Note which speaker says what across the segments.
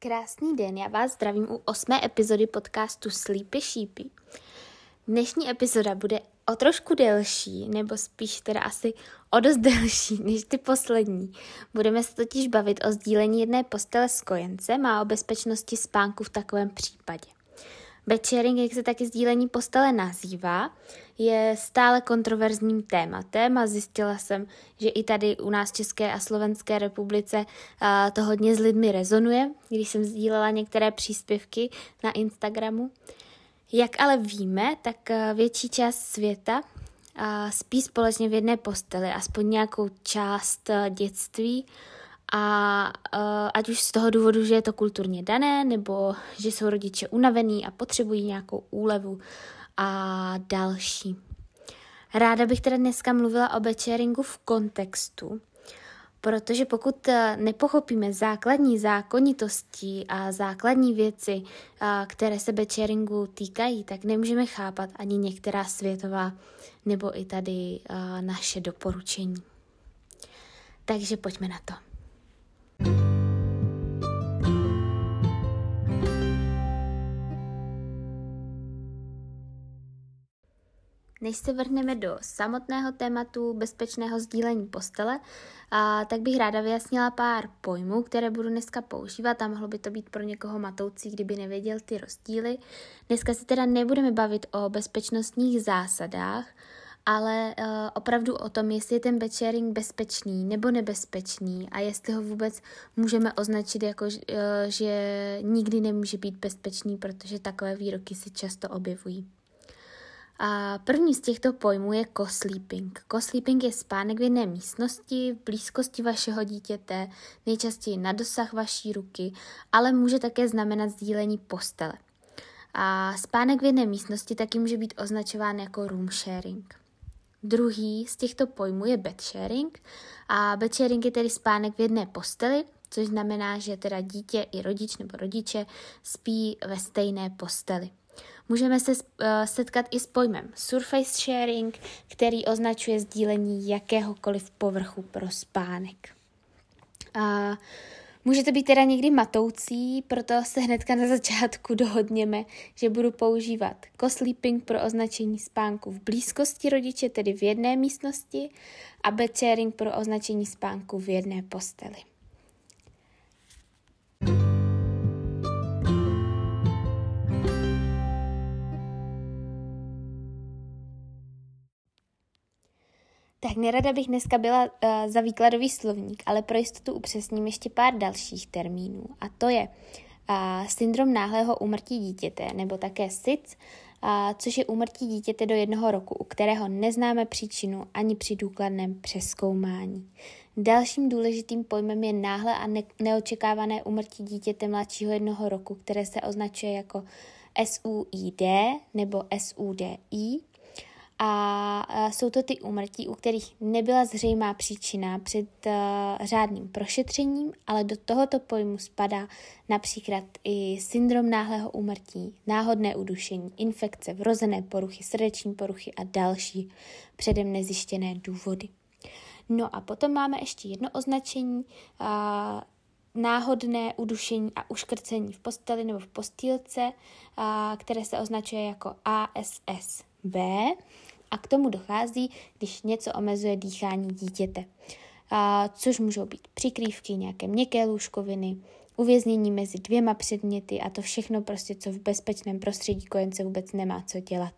Speaker 1: Krásný den, já vás zdravím u osmé epizody podcastu Sleepy Sheepy. Dnešní epizoda bude o trošku delší, nebo spíš teda asi o dost delší než ty poslední. Budeme se totiž bavit o sdílení jedné postele s kojencem a o bezpečnosti spánku v takovém případě. Bedsharing, jak se taky sdílení postele nazývá, je stále kontroverzním tématem a zjistila jsem, že i tady u nás České a Slovenské republice to hodně s lidmi rezonuje, když jsem sdílela některé příspěvky na Instagramu. Jak ale víme, tak větší část světa spí společně v jedné posteli, aspoň nějakou část dětství a uh, ať už z toho důvodu, že je to kulturně dané, nebo že jsou rodiče unavení a potřebují nějakou úlevu a další. Ráda bych teda dneska mluvila o bečeringu v kontextu, protože pokud e, nepochopíme základní zákonitosti a základní věci, které se bečeringu týkají, tak nemůžeme chápat ani některá světová nebo i tady naše doporučení. Takže pojďme na to. Než se vrhneme do samotného tématu bezpečného sdílení postele, a, tak bych ráda vyjasnila pár pojmů, které budu dneska používat a mohlo by to být pro někoho matoucí, kdyby nevěděl ty rozdíly. Dneska se teda nebudeme bavit o bezpečnostních zásadách, ale uh, opravdu o tom, jestli je ten bedsharing bezpečný nebo nebezpečný a jestli ho vůbec můžeme označit jako, uh, že nikdy nemůže být bezpečný, protože takové výroky se často objevují. A první z těchto pojmů je co-sleeping. Co-sleeping je spánek v jedné místnosti, v blízkosti vašeho dítěte, nejčastěji na dosah vaší ruky, ale může také znamenat sdílení postele. A spánek v jedné místnosti taky může být označován jako room sharing. Druhý z těchto pojmů je bed sharing a bed sharing je tedy spánek v jedné posteli, což znamená, že teda dítě i rodič nebo rodiče spí ve stejné posteli. Můžeme se eh, setkat i s pojmem surface sharing, který označuje sdílení jakéhokoliv povrchu pro spánek. A Může to být teda někdy matoucí, proto se hnedka na začátku dohodněme, že budu používat co-sleeping pro označení spánku v blízkosti rodiče, tedy v jedné místnosti, a bed sharing pro označení spánku v jedné posteli. Tak nerada bych dneska byla uh, za výkladový slovník, ale pro jistotu upřesním ještě pár dalších termínů. A to je uh, syndrom náhlého úmrtí dítěte, nebo také SIDS, uh, což je úmrtí dítěte do jednoho roku, u kterého neznáme příčinu ani při důkladném přeskoumání. Dalším důležitým pojmem je náhle a ne- neočekávané úmrtí dítěte mladšího jednoho roku, které se označuje jako SUID nebo SUDI a jsou to ty úmrtí, u kterých nebyla zřejmá příčina před uh, řádným prošetřením, ale do tohoto pojmu spadá například i syndrom náhlého úmrtí, náhodné udušení, infekce, vrozené poruchy, srdeční poruchy a další předem nezjištěné důvody. No a potom máme ještě jedno označení, uh, náhodné udušení a uškrcení v posteli nebo v postýlce, které se označuje jako ASSB a k tomu dochází, když něco omezuje dýchání dítěte, a, což můžou být přikrývky, nějaké měkké lůžkoviny, uvěznění mezi dvěma předměty a to všechno prostě, co v bezpečném prostředí kojence vůbec nemá co dělat.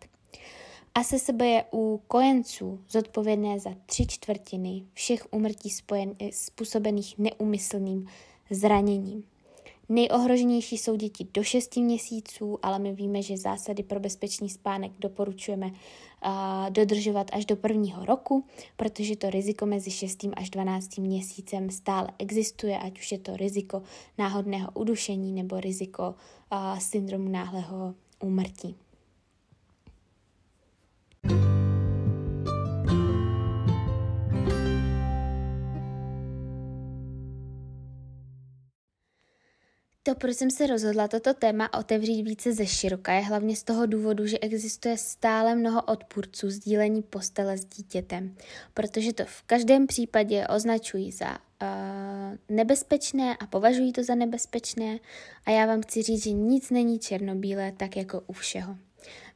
Speaker 1: ASSB je u kojenců zodpovědné za tři čtvrtiny všech umrtí spojen, způsobených neumyslným zraněním. Nejohroženější jsou děti do 6 měsíců, ale my víme, že zásady pro bezpečný spánek doporučujeme uh, dodržovat až do prvního roku, protože to riziko mezi 6. až 12. měsícem stále existuje, ať už je to riziko náhodného udušení nebo riziko uh, syndromu náhlého úmrtí. To, proč jsem se rozhodla toto téma otevřít více ze široka, je hlavně z toho důvodu, že existuje stále mnoho odpůrců sdílení postele s dítětem, protože to v každém případě označují za uh, nebezpečné a považují to za nebezpečné a já vám chci říct, že nic není černobílé tak jako u všeho.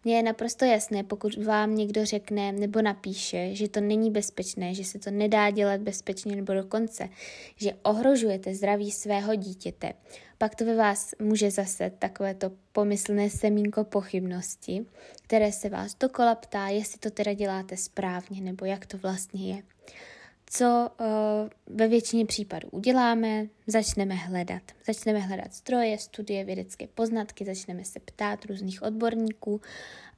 Speaker 1: Mně je naprosto jasné, pokud vám někdo řekne nebo napíše, že to není bezpečné, že se to nedá dělat bezpečně nebo dokonce, že ohrožujete zdraví svého dítěte, pak to ve vás může zase takovéto pomyslné semínko pochybnosti, které se vás dokola ptá, jestli to teda děláte správně nebo jak to vlastně je. Co uh, ve většině případů uděláme? Začneme hledat. Začneme hledat stroje, studie, vědecké poznatky, začneme se ptát různých odborníků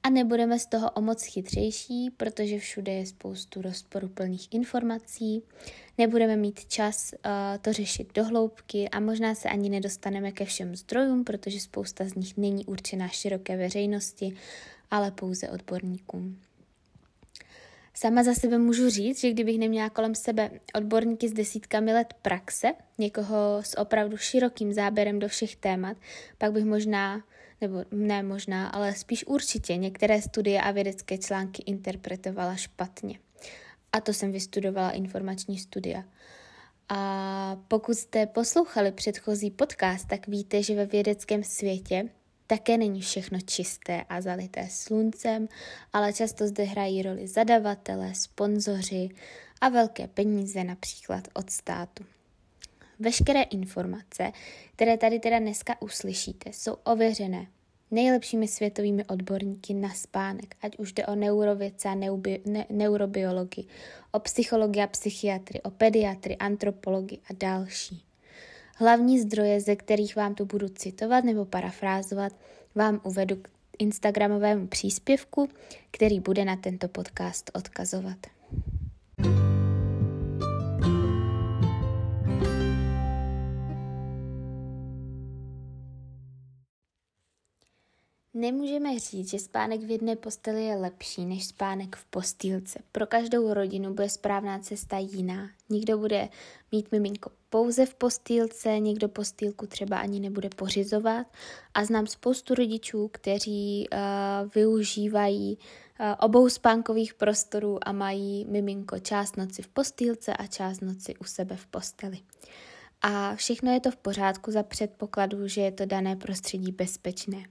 Speaker 1: a nebudeme z toho o moc chytřejší, protože všude je spoustu rozporuplných informací, nebudeme mít čas uh, to řešit do hloubky a možná se ani nedostaneme ke všem zdrojům, protože spousta z nich není určená široké veřejnosti, ale pouze odborníkům. Sama za sebe můžu říct, že kdybych neměla kolem sebe odborníky s desítkami let praxe, někoho s opravdu širokým záběrem do všech témat, pak bych možná, nebo ne možná, ale spíš určitě některé studie a vědecké články interpretovala špatně. A to jsem vystudovala informační studia. A pokud jste poslouchali předchozí podcast, tak víte, že ve vědeckém světě také není všechno čisté a zalité sluncem, ale často zde hrají roli zadavatele, sponzoři a velké peníze například od státu. Veškeré informace, které tady teda dneska uslyšíte, jsou ověřené nejlepšími světovými odborníky na spánek, ať už jde o neurovědce a neubi, ne, neurobiologii, o psychologii a psychiatry, o pediatry, antropologii a další. Hlavní zdroje, ze kterých vám tu budu citovat nebo parafrázovat, vám uvedu k Instagramovému příspěvku, který bude na tento podcast odkazovat. Nemůžeme říct, že spánek v jedné posteli je lepší než spánek v postýlce. Pro každou rodinu bude správná cesta jiná. Nikdo bude mít miminko pouze v postýlce, někdo postýlku třeba ani nebude pořizovat. A znám spoustu rodičů, kteří uh, využívají uh, obou spánkových prostorů a mají miminko část noci v postýlce a část noci u sebe v posteli. A všechno je to v pořádku za předpokladu, že je to dané prostředí bezpečné.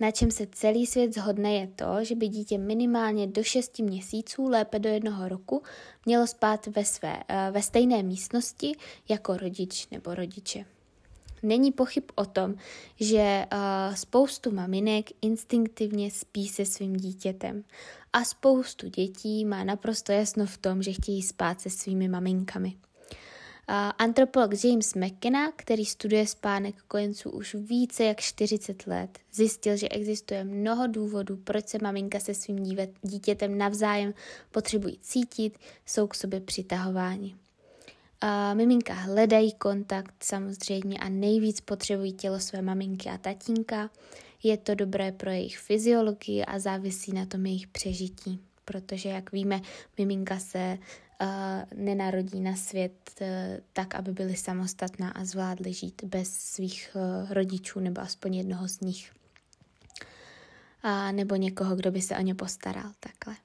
Speaker 1: Na čem se celý svět zhodne je to, že by dítě minimálně do 6 měsíců, lépe do jednoho roku, mělo spát ve, své, eh, ve stejné místnosti jako rodič nebo rodiče. Není pochyb o tom, že uh, spoustu maminek instinktivně spí se svým dítětem a spoustu dětí má naprosto jasno v tom, že chtějí spát se svými maminkami. Antropolog James McKenna, který studuje spánek kojenců už více jak 40 let, zjistil, že existuje mnoho důvodů, proč se maminka se svým dítětem navzájem potřebují cítit, jsou k sobě přitahováni. A miminka hledají kontakt samozřejmě a nejvíc potřebují tělo své maminky a tatínka. Je to dobré pro jejich fyziologii a závisí na tom jejich přežití, protože, jak víme, miminka se nenarodí na svět e, tak, aby byly samostatná a zvládly žít bez svých e, rodičů nebo aspoň jednoho z nich. A nebo někoho, kdo by se o ně postaral takhle.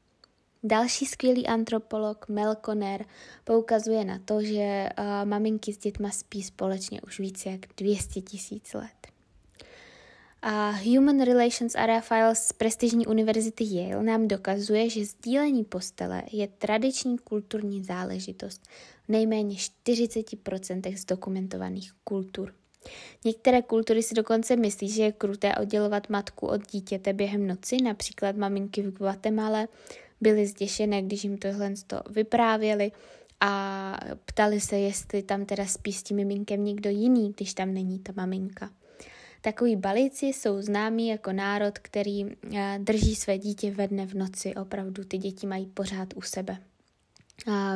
Speaker 1: Další skvělý antropolog Mel Conner poukazuje na to, že uh, maminky s dětma spí společně už více jak 200 tisíc let. Human Relations Area Files z prestižní univerzity Yale nám dokazuje, že sdílení postele je tradiční kulturní záležitost v nejméně 40% zdokumentovaných kultur. Některé kultury si dokonce myslí, že je kruté oddělovat matku od dítěte během noci, například maminky v Guatemala byly zděšené, když jim tohle vyprávěli a ptali se, jestli tam teda spí s tím miminkem někdo jiný, když tam není ta maminka. Takový balíci jsou známí jako národ, který eh, drží své dítě ve dne v noci. Opravdu ty děti mají pořád u sebe.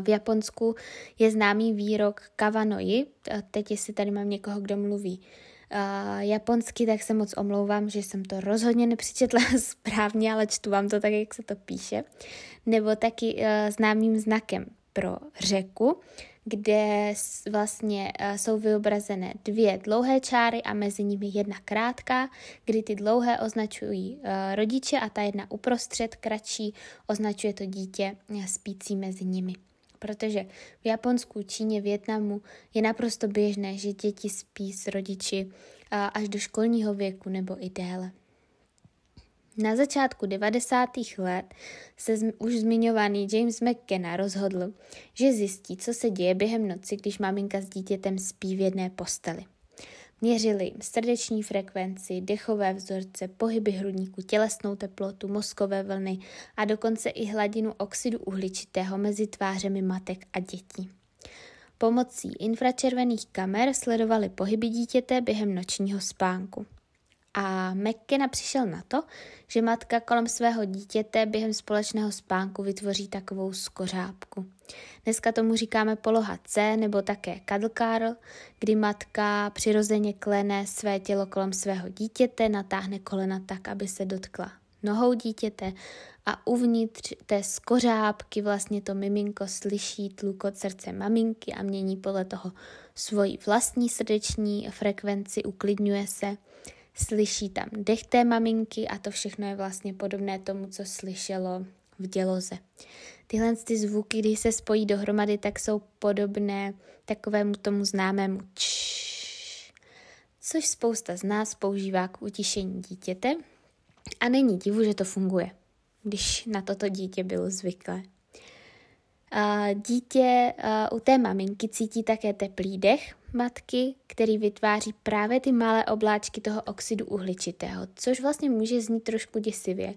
Speaker 1: V Japonsku je známý výrok kavanoi. Teď, jestli tady mám někoho, kdo mluví japonsky, tak se moc omlouvám, že jsem to rozhodně nepřečetla správně, ale čtu vám to tak, jak se to píše. Nebo taky uh, známým znakem pro řeku, kde vlastně eh, jsou vyobrazené dvě dlouhé čáry a mezi nimi jedna krátká, kdy ty dlouhé označují eh, rodiče a ta jedna uprostřed kratší označuje to dítě eh, spící mezi nimi. Protože v Japonsku, Číně, Větnamu je naprosto běžné, že děti spí s rodiči až do školního věku nebo i déle. Na začátku 90. let se už zmiňovaný James McKenna rozhodl, že zjistí, co se děje během noci, když maminka s dítětem spí v jedné posteli. Měřili jim srdeční frekvenci, dechové vzorce, pohyby hrudníku, tělesnou teplotu, mozkové vlny a dokonce i hladinu oxidu uhličitého mezi tvářemi matek a dětí. Pomocí infračervených kamer sledovali pohyby dítěte během nočního spánku. A McKenna přišel na to, že matka kolem svého dítěte během společného spánku vytvoří takovou skořápku. Dneska tomu říkáme poloha C nebo také curl, kdy matka přirozeně klene své tělo kolem svého dítěte, natáhne kolena tak, aby se dotkla nohou dítěte a uvnitř té skořápky vlastně to miminko slyší tlukot srdce maminky a mění podle toho svoji vlastní srdeční frekvenci, uklidňuje se slyší tam dech té maminky a to všechno je vlastně podobné tomu, co slyšelo v děloze. Tyhle ty zvuky, když se spojí dohromady, tak jsou podobné takovému tomu známému čš, což spousta z nás používá k utišení dítěte a není divu, že to funguje, když na toto dítě bylo zvyklé. Dítě u té maminky cítí také teplý dech matky, který vytváří právě ty malé obláčky toho oxidu uhličitého, což vlastně může znít trošku děsivě,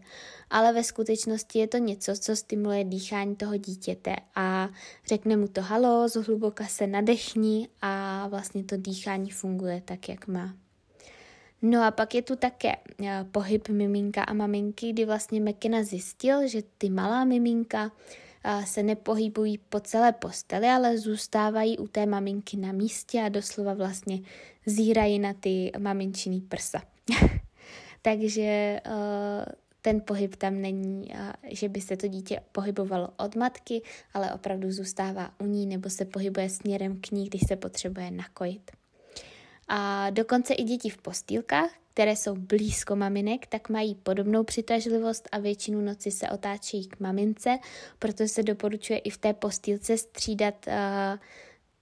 Speaker 1: ale ve skutečnosti je to něco, co stimuluje dýchání toho dítěte a řekne mu to halo, zhluboka se nadechni a vlastně to dýchání funguje tak, jak má. No a pak je tu také pohyb miminka a maminky, kdy vlastně McKenna zjistil, že ty malá miminka se nepohybují po celé posteli, ale zůstávají u té maminky na místě a doslova vlastně zírají na ty maminčiny prsa. Takže ten pohyb tam není, že by se to dítě pohybovalo od matky, ale opravdu zůstává u ní nebo se pohybuje směrem k ní, když se potřebuje nakojit. A dokonce i děti v postýlkách, které jsou blízko maminek, tak mají podobnou přitažlivost a většinu noci se otáčejí k mamince, proto se doporučuje i v té postýlce střídat uh,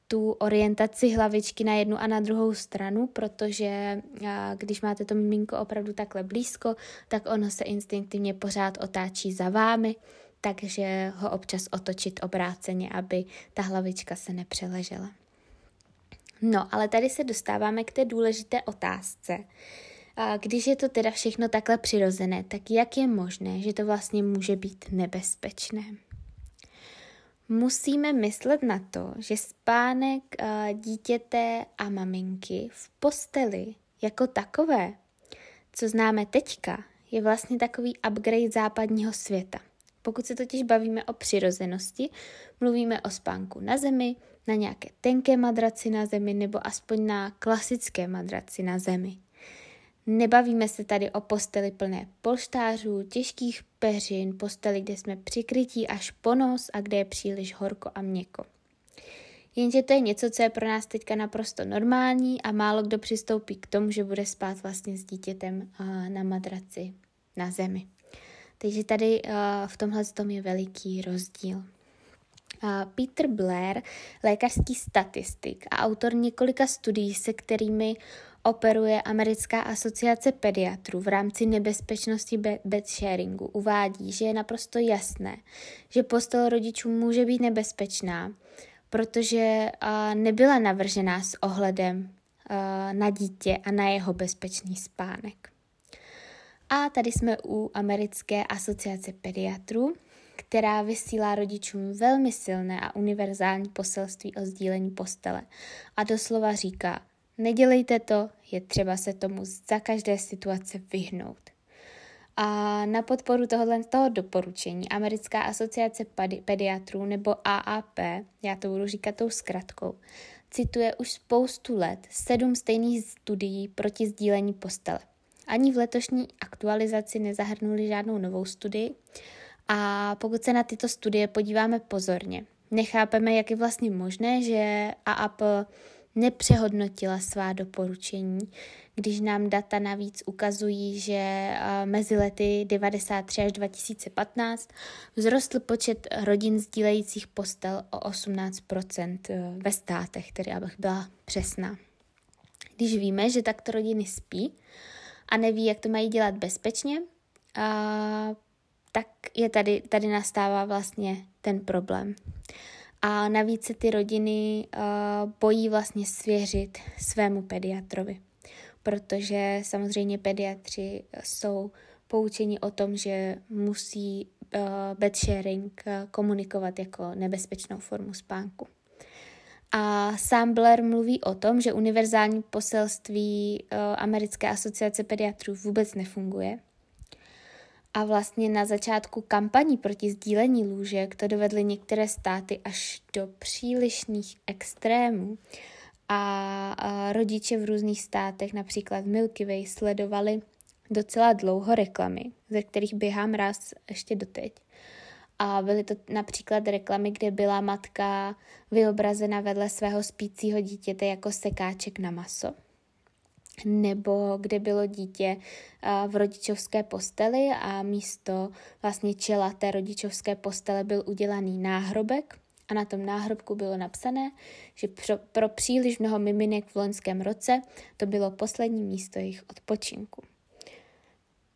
Speaker 1: tu orientaci hlavičky na jednu a na druhou stranu, protože uh, když máte to miminko opravdu takhle blízko, tak ono se instinktivně pořád otáčí za vámi, takže ho občas otočit obráceně, aby ta hlavička se nepřeležela. No, ale tady se dostáváme k té důležité otázce. A když je to teda všechno takhle přirozené, tak jak je možné, že to vlastně může být nebezpečné? Musíme myslet na to, že spánek dítěte a maminky v posteli jako takové, co známe teďka, je vlastně takový upgrade západního světa. Pokud se totiž bavíme o přirozenosti, mluvíme o spánku na zemi, na nějaké tenké madraci na zemi nebo aspoň na klasické madraci na zemi. Nebavíme se tady o posteli plné polštářů, těžkých peřin, posteli, kde jsme přikrytí až po nos a kde je příliš horko a měkko. Jenže to je něco, co je pro nás teďka naprosto normální a málo kdo přistoupí k tomu, že bude spát vlastně s dítětem na madraci na zemi. Takže tady v tomhle tom je veliký rozdíl. Peter Blair, lékařský statistik a autor několika studií, se kterými operuje Americká asociace pediatrů v rámci nebezpečnosti bed sharingu, uvádí, že je naprosto jasné, že postel rodičů může být nebezpečná, protože nebyla navržená s ohledem na dítě a na jeho bezpečný spánek. A tady jsme u Americké asociace pediatrů, která vysílá rodičům velmi silné a univerzální poselství o sdílení postele. A doslova říká, nedělejte to, je třeba se tomu za každé situace vyhnout. A na podporu tohohle toho doporučení Americká asociace pediatrů nebo AAP, já to budu říkat tou zkratkou, cituje už spoustu let sedm stejných studií proti sdílení postele. Ani v letošní aktualizaci nezahrnuli žádnou novou studii, a pokud se na tyto studie podíváme pozorně, nechápeme, jak je vlastně možné, že AAP nepřehodnotila svá doporučení, když nám data navíc ukazují, že mezi lety 93 až 2015 vzrostl počet rodin sdílejících postel o 18% e, ve státech, tedy abych byla přesná. Když víme, že takto rodiny spí a neví, jak to mají dělat bezpečně, a, tak je tady, tady nastává vlastně ten problém. A navíc se ty rodiny uh, bojí vlastně svěřit svému pediatrovi, protože samozřejmě pediatři jsou poučeni o tom, že musí uh, bed sharing uh, komunikovat jako nebezpečnou formu spánku. A sám Blair mluví o tom, že univerzální poselství uh, Americké asociace pediatrů vůbec nefunguje a vlastně na začátku kampaní proti sdílení lůžek to dovedly některé státy až do přílišných extrémů. A, rodiče v různých státech, například Milky Way, sledovali docela dlouho reklamy, ze kterých běhám raz ještě doteď. A byly to například reklamy, kde byla matka vyobrazena vedle svého spícího dítěte jako sekáček na maso nebo kde bylo dítě v rodičovské posteli a místo vlastně čela té rodičovské postele byl udělaný náhrobek a na tom náhrobku bylo napsané, že pro, pro příliš mnoho miminek v loňském roce to bylo poslední místo jejich odpočinku.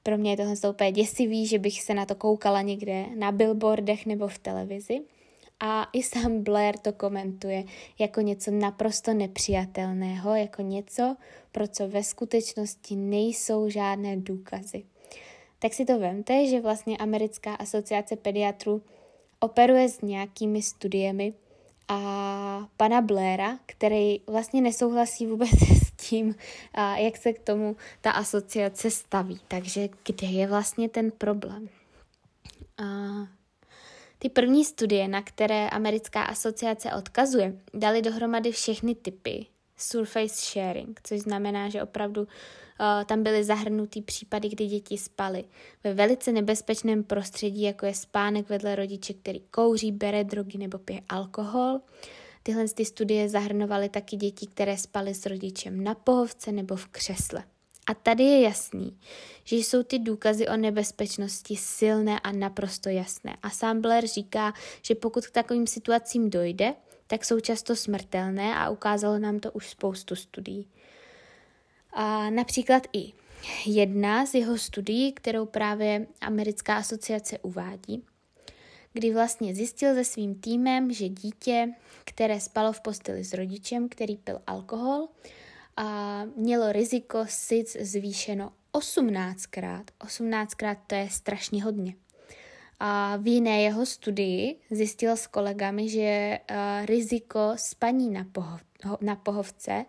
Speaker 1: Pro mě je tohle úplně děsivý, že bych se na to koukala někde na billboardech nebo v televizi, a i sám Blair to komentuje jako něco naprosto nepřijatelného, jako něco, pro co ve skutečnosti nejsou žádné důkazy. Tak si to vemte, že vlastně Americká asociace pediatrů operuje s nějakými studiemi a pana Blaira, který vlastně nesouhlasí vůbec s tím, jak se k tomu ta asociace staví. Takže kde je vlastně ten problém? A ty první studie, na které americká asociace odkazuje, dali dohromady všechny typy surface sharing, což znamená, že opravdu uh, tam byly zahrnutý případy, kdy děti spaly ve velice nebezpečném prostředí, jako je spánek vedle rodiče, který kouří, bere drogy nebo pije alkohol. Tyhle ty studie zahrnovaly taky děti, které spaly s rodičem na pohovce nebo v křesle. A tady je jasný, že jsou ty důkazy o nebezpečnosti silné a naprosto jasné. A sám Blair říká, že pokud k takovým situacím dojde, tak jsou často smrtelné a ukázalo nám to už spoustu studií. A například i jedna z jeho studií, kterou právě Americká asociace uvádí, kdy vlastně zjistil se svým týmem, že dítě, které spalo v posteli s rodičem, který pil alkohol, a mělo riziko SIDS zvýšeno 18krát. 18krát to je strašně hodně. A v jiné jeho studii zjistil s kolegami, že uh, riziko spaní na, pohov, na pohovce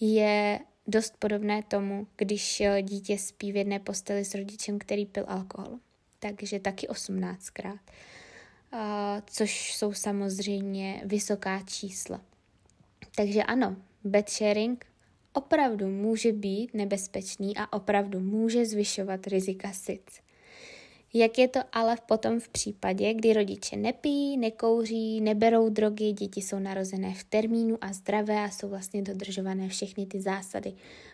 Speaker 1: je dost podobné tomu, když dítě spí v jedné posteli s rodičem, který pil alkohol. Takže taky 18krát. Uh, což jsou samozřejmě vysoká čísla. Takže ano, bed sharing opravdu může být nebezpečný a opravdu může zvyšovat rizika SIDS. Jak je to ale potom v případě, kdy rodiče nepijí, nekouří, neberou drogy, děti jsou narozené v termínu a zdravé a jsou vlastně dodržované všechny ty zásady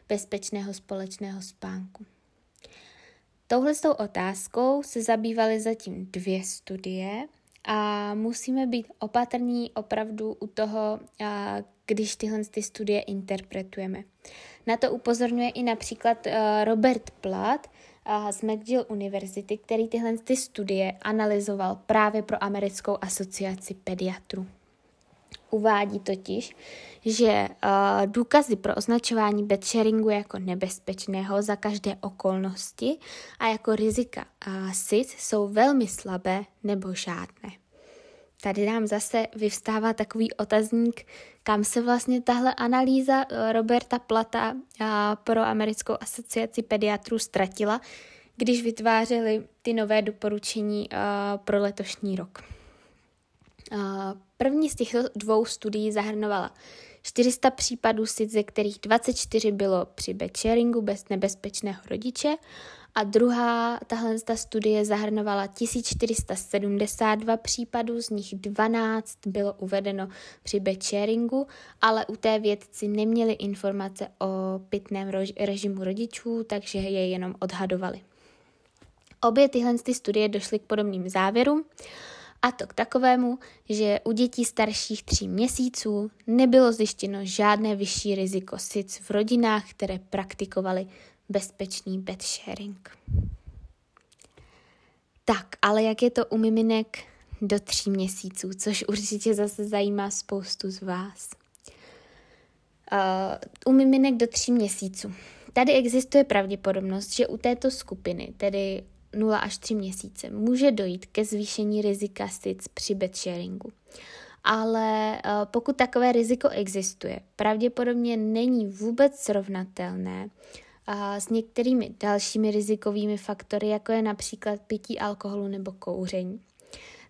Speaker 1: bezpečného společného spánku. Touhle otázkou se zabývaly zatím dvě studie a musíme být opatrní opravdu u toho, když tyhle ty studie interpretujeme. Na to upozorňuje i například Robert Platt z McGill University, který tyhle ty studie analyzoval právě pro Americkou asociaci pediatrů. Uvádí totiž, že uh, důkazy pro označování bedsharingu jako nebezpečného za každé okolnosti a jako rizika uh, SID jsou velmi slabé nebo žádné. Tady nám zase vyvstává takový otazník, kam se vlastně tahle analýza Roberta Plata pro Americkou asociaci pediatrů ztratila, když vytvářeli ty nové doporučení pro letošní rok. První z těchto dvou studií zahrnovala 400 případů SID, ze kterých 24 bylo při bedsharingu bez nebezpečného rodiče a druhá, tahle ta studie zahrnovala 1472 případů, z nich 12 bylo uvedeno při sharingu, ale u té vědci neměli informace o pitném režimu rodičů, takže je jenom odhadovali. Obě tyhle ty studie došly k podobným závěrům, a to k takovému, že u dětí starších tří měsíců nebylo zjištěno žádné vyšší riziko SIDS v rodinách, které praktikovaly bezpečný bed sharing. Tak, ale jak je to u miminek do tří měsíců, což určitě zase zajímá spoustu z vás. Uh, u miminek do tří měsíců. Tady existuje pravděpodobnost, že u této skupiny, tedy 0 až 3 měsíce, může dojít ke zvýšení rizika SIDS při bed sharingu. Ale uh, pokud takové riziko existuje, pravděpodobně není vůbec srovnatelné s některými dalšími rizikovými faktory, jako je například pití alkoholu nebo kouření.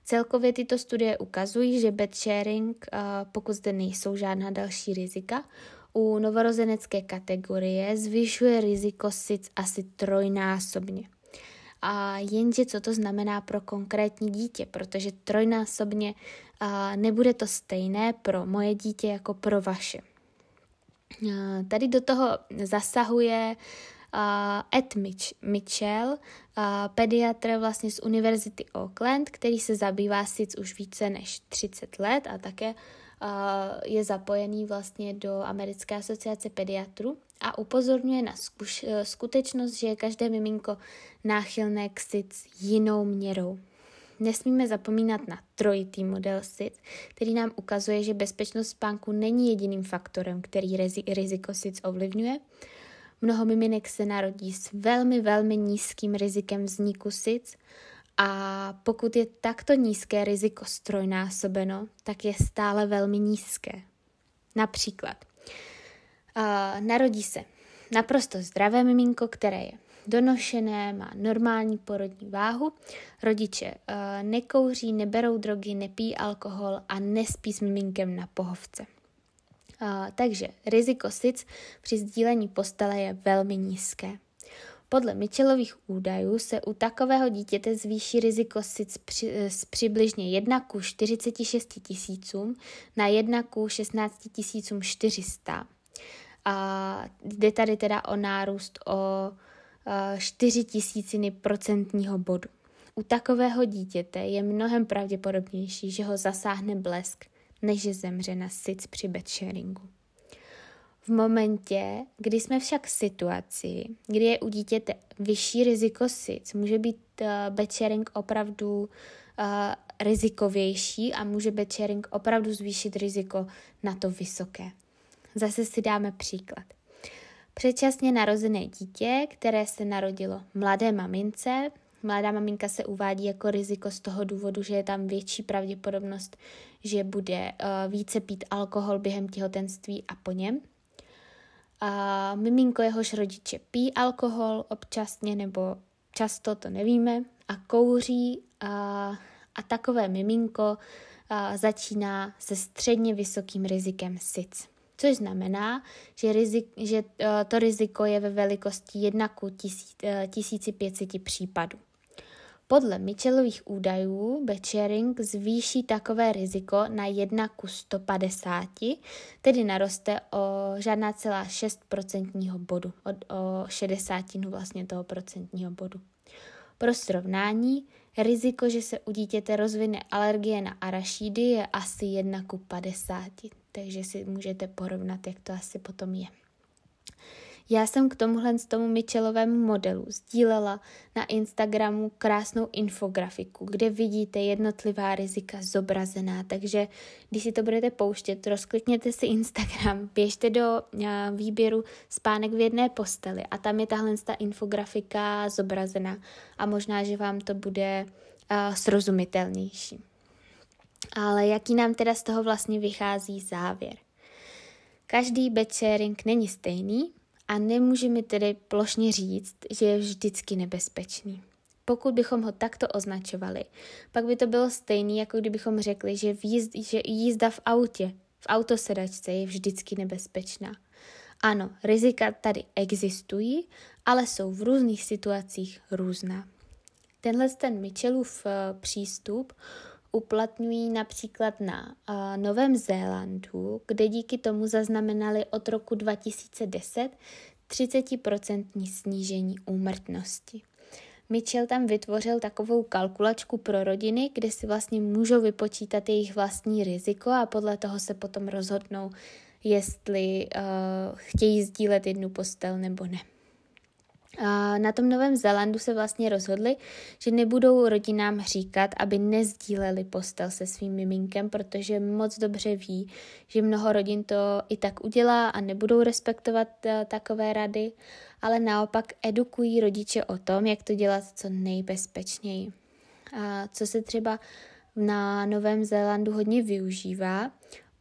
Speaker 1: Celkově tyto studie ukazují, že bed sharing, pokud zde nejsou žádná další rizika, u novorozenecké kategorie zvyšuje riziko SIDS asi trojnásobně. A jenže co to znamená pro konkrétní dítě, protože trojnásobně nebude to stejné pro moje dítě jako pro vaše. Tady do toho zasahuje Ed Mitchell, pediatr vlastně z Univerzity Auckland, který se zabývá SIDS už více než 30 let a také je zapojený vlastně do Americké asociace pediatrů a upozorňuje na skutečnost, že je každé miminko náchylné k SIDS jinou měrou. Nesmíme zapomínat na trojitý model SIDS, který nám ukazuje, že bezpečnost spánku není jediným faktorem, který riziko SIDS ovlivňuje. Mnoho miminek se narodí s velmi, velmi nízkým rizikem vzniku SIDS a pokud je takto nízké riziko strojnásobeno, tak je stále velmi nízké. Například uh, narodí se naprosto zdravé miminko, které je donošené, má normální porodní váhu, rodiče uh, nekouří, neberou drogy, nepí alkohol a nespí s miminkem na pohovce. Uh, takže riziko SIDS při sdílení postele je velmi nízké. Podle Mitchellových údajů se u takového dítěte zvýší riziko SIDS při, eh, z přibližně 1 ku 46 tisícům na 1 ku 16 400. A jde tady teda o nárůst o 4 tisíciny procentního bodu. U takového dítěte je mnohem pravděpodobnější, že ho zasáhne blesk, než že zemře na SIDS při bedsharingu. V momentě, kdy jsme však v situaci, kdy je u dítěte vyšší riziko SIDS, může být uh, bedsharing opravdu uh, rizikovější a může bedsharing opravdu zvýšit riziko na to vysoké. Zase si dáme příklad. Předčasně narozené dítě, které se narodilo mladé mamince, mladá maminka se uvádí jako riziko z toho důvodu, že je tam větší pravděpodobnost, že bude uh, více pít alkohol během těhotenství a po něm. A miminko jehož rodiče pí alkohol občasně nebo často, to nevíme, a kouří a, a takové miminko a, začíná se středně vysokým rizikem SIDS což znamená, že, rizik, že eh, to riziko je ve velikosti 1 ku 1500 eh, případů. Podle Mitchellových údajů Becharing zvýší takové riziko na 1 ku 150, tedy naroste o žádná celá 6 procentního bodu, o, o 60 vlastně toho procentního bodu. Pro srovnání, riziko, že se u dítěte rozvine alergie na arašídy je asi 1 ku 50 takže si můžete porovnat, jak to asi potom je. Já jsem k tomuhle z tomu Mitchellovému modelu sdílela na Instagramu krásnou infografiku, kde vidíte jednotlivá rizika zobrazená, takže když si to budete pouštět, rozklikněte si Instagram, běžte do výběru spánek v jedné posteli a tam je tahle ta infografika zobrazená a možná, že vám to bude srozumitelnější. Ale jaký nám teda z toho vlastně vychází závěr? Každý bed sharing není stejný a nemůžeme tedy plošně říct, že je vždycky nebezpečný. Pokud bychom ho takto označovali, pak by to bylo stejné, jako kdybychom řekli, že, výzd, že jízda v autě, v autosedačce je vždycky nebezpečná. Ano, rizika tady existují, ale jsou v různých situacích různá. Tenhle ten Mitchellův přístup uplatňují například na uh, Novém Zélandu, kde díky tomu zaznamenali od roku 2010 30% snížení úmrtnosti. Mitchell tam vytvořil takovou kalkulačku pro rodiny, kde si vlastně můžou vypočítat jejich vlastní riziko a podle toho se potom rozhodnou, jestli uh, chtějí sdílet jednu postel nebo ne. Na tom Novém Zélandu se vlastně rozhodli, že nebudou rodinám říkat, aby nezdíleli postel se svým miminkem, protože moc dobře ví, že mnoho rodin to i tak udělá a nebudou respektovat uh, takové rady, ale naopak edukují rodiče o tom, jak to dělat co nejbezpečněji. A co se třeba na Novém Zélandu hodně využívá,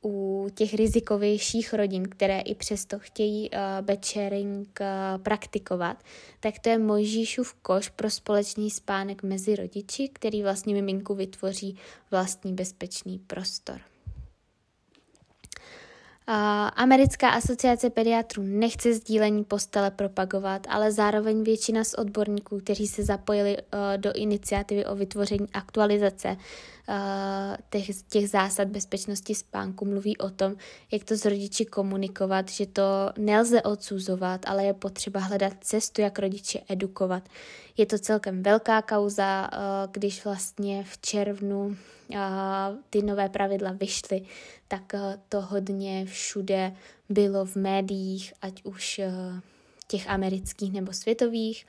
Speaker 1: u těch rizikovějších rodin, které i přesto chtějí uh, bed sharing uh, praktikovat, tak to je Mojžíšův koš pro společný spánek mezi rodiči, který vlastně miminku vytvoří vlastní bezpečný prostor. Americká asociace pediatrů nechce sdílení postele propagovat, ale zároveň většina z odborníků, kteří se zapojili do iniciativy o vytvoření aktualizace těch, těch zásad bezpečnosti spánku, mluví o tom, jak to s rodiči komunikovat, že to nelze odsuzovat, ale je potřeba hledat cestu, jak rodiče edukovat. Je to celkem velká kauza, uh, když vlastně v červnu ty nové pravidla vyšly, tak eh, to hodně všude bylo v médiích, ať už eh, těch amerických nebo světových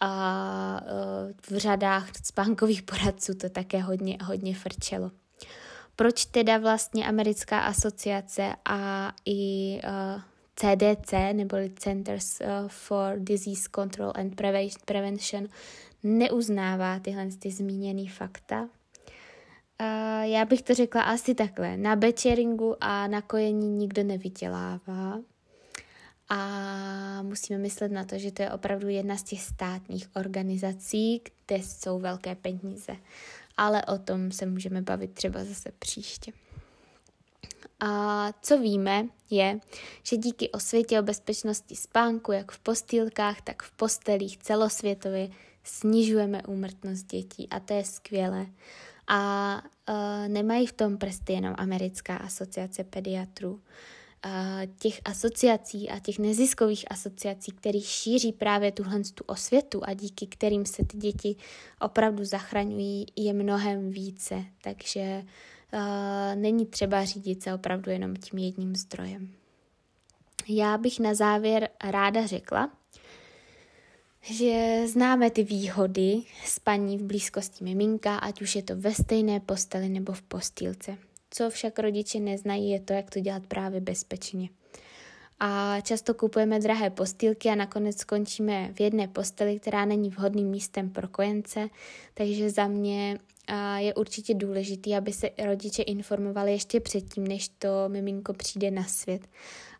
Speaker 1: a eh, v řadách spánkových poradců to také hodně, hodně frčelo. Proč teda vlastně americká asociace a i CDC, neboli Centers for Disease Control and Prevention, neuznává tyhle ty zmíněné fakta? Já bych to řekla asi takhle. Na bečeringu a na kojení nikdo nevydělává. A musíme myslet na to, že to je opravdu jedna z těch státních organizací, kde jsou velké peníze. Ale o tom se můžeme bavit třeba zase příště. A co víme, je, že díky osvětě o bezpečnosti spánku, jak v postýlkách, tak v postelích celosvětově, snižujeme úmrtnost dětí a to je skvělé. A uh, nemají v tom prsty jenom Americká asociace pediatrů. Těch asociací a těch neziskových asociací, které šíří právě tuhle tu osvětu a díky kterým se ty děti opravdu zachraňují, je mnohem více. Takže není třeba řídit se opravdu jenom tím jedním zdrojem. Já bych na závěr ráda řekla, že známe ty výhody spaní v blízkosti miminka, ať už je to ve stejné posteli nebo v postýlce. Co však rodiče neznají, je to, jak to dělat právě bezpečně. A často kupujeme drahé postýlky a nakonec skončíme v jedné posteli, která není vhodným místem pro kojence, takže za mě je určitě důležitý, aby se rodiče informovali ještě předtím, než to miminko přijde na svět,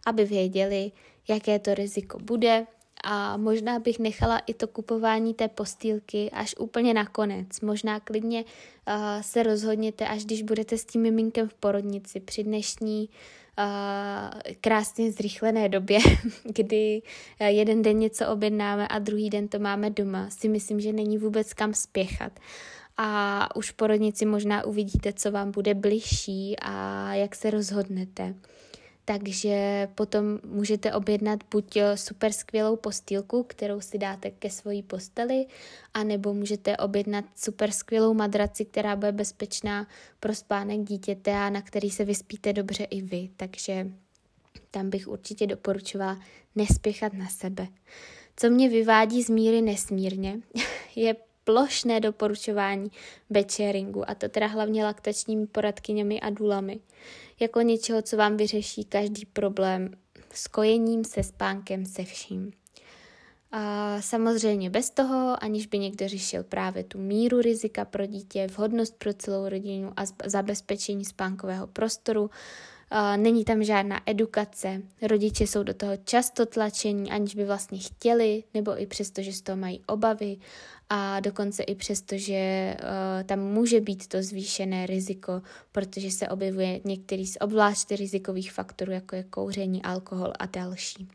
Speaker 1: aby věděli, jaké to riziko bude, a možná bych nechala i to kupování té postýlky až úplně nakonec. Možná klidně uh, se rozhodněte, až když budete s tím miminkem v porodnici při dnešní uh, krásně zrychlené době, kdy uh, jeden den něco objednáme a druhý den to máme doma, si myslím, že není vůbec kam spěchat. A už v porodnici možná uvidíte, co vám bude bližší a jak se rozhodnete takže potom můžete objednat buď eh, super skvělou postýlku, kterou si dáte ke svojí posteli, anebo můžete objednat super skvělou madraci, která bude bezpečná pro spánek dítěte a na který se vyspíte dobře i vy. Takže tam bych určitě doporučovala nespěchat na sebe. Co mě vyvádí z míry nesmírně, je plošné doporučování bečeringu, a to teda hlavně laktačními poradkyněmi a důlami jako něčeho, co vám vyřeší každý problém s kojením, se spánkem, se vším. A samozřejmě bez toho, aniž by někdo řešil právě tu míru rizika pro dítě, vhodnost pro celou rodinu a zabezpečení spánkového prostoru, není tam žádná edukace, rodiče jsou do toho často tlačení, aniž by vlastně chtěli, nebo i přesto, že z toho mají obavy a dokonce i přesto, že uh, tam může být to zvýšené riziko, protože se objevuje některý z obzvláště rizikových faktorů, jako je kouření, alkohol a další.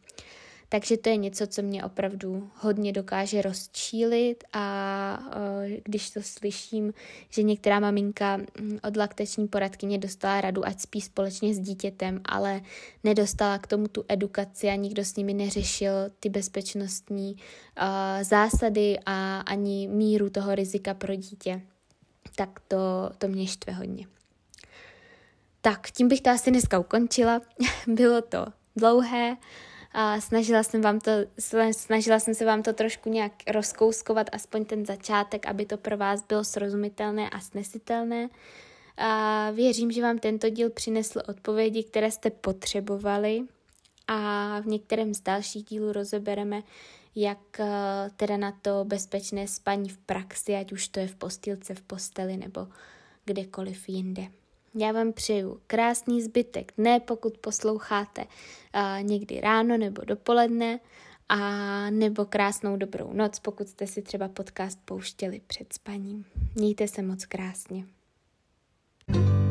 Speaker 1: Takže to je něco, co mě opravdu hodně dokáže rozčílit a uh, když to slyším, že některá maminka mm, od laktační poradkyně dostala radu, ať spí společně s dítětem, ale nedostala k tomu tu edukaci a nikdo s nimi neřešil ty bezpečnostní uh, zásady a ani míru toho rizika pro dítě, tak to, to mě štve hodně. Tak, tím bych to asi dneska ukončila. Bylo to dlouhé, a snažila jsem, vám to, snažila jsem se vám to trošku nějak rozkouskovat, aspoň ten začátek, aby to pro vás bylo srozumitelné a snesitelné. A věřím, že vám tento díl přinesl odpovědi, které jste potřebovali a v některém z dalších dílů rozebereme, jak eh, teda na to bezpečné spaní v praxi, ať už to je v postýlce, v posteli nebo kdekoliv jinde. Já vám přeju krásný zbytek dne, pokud posloucháte uh, někdy ráno nebo dopoledne, a nebo krásnou dobrou noc, pokud jste si třeba podcast pouštěli před spaním. Mějte se moc krásně. thank you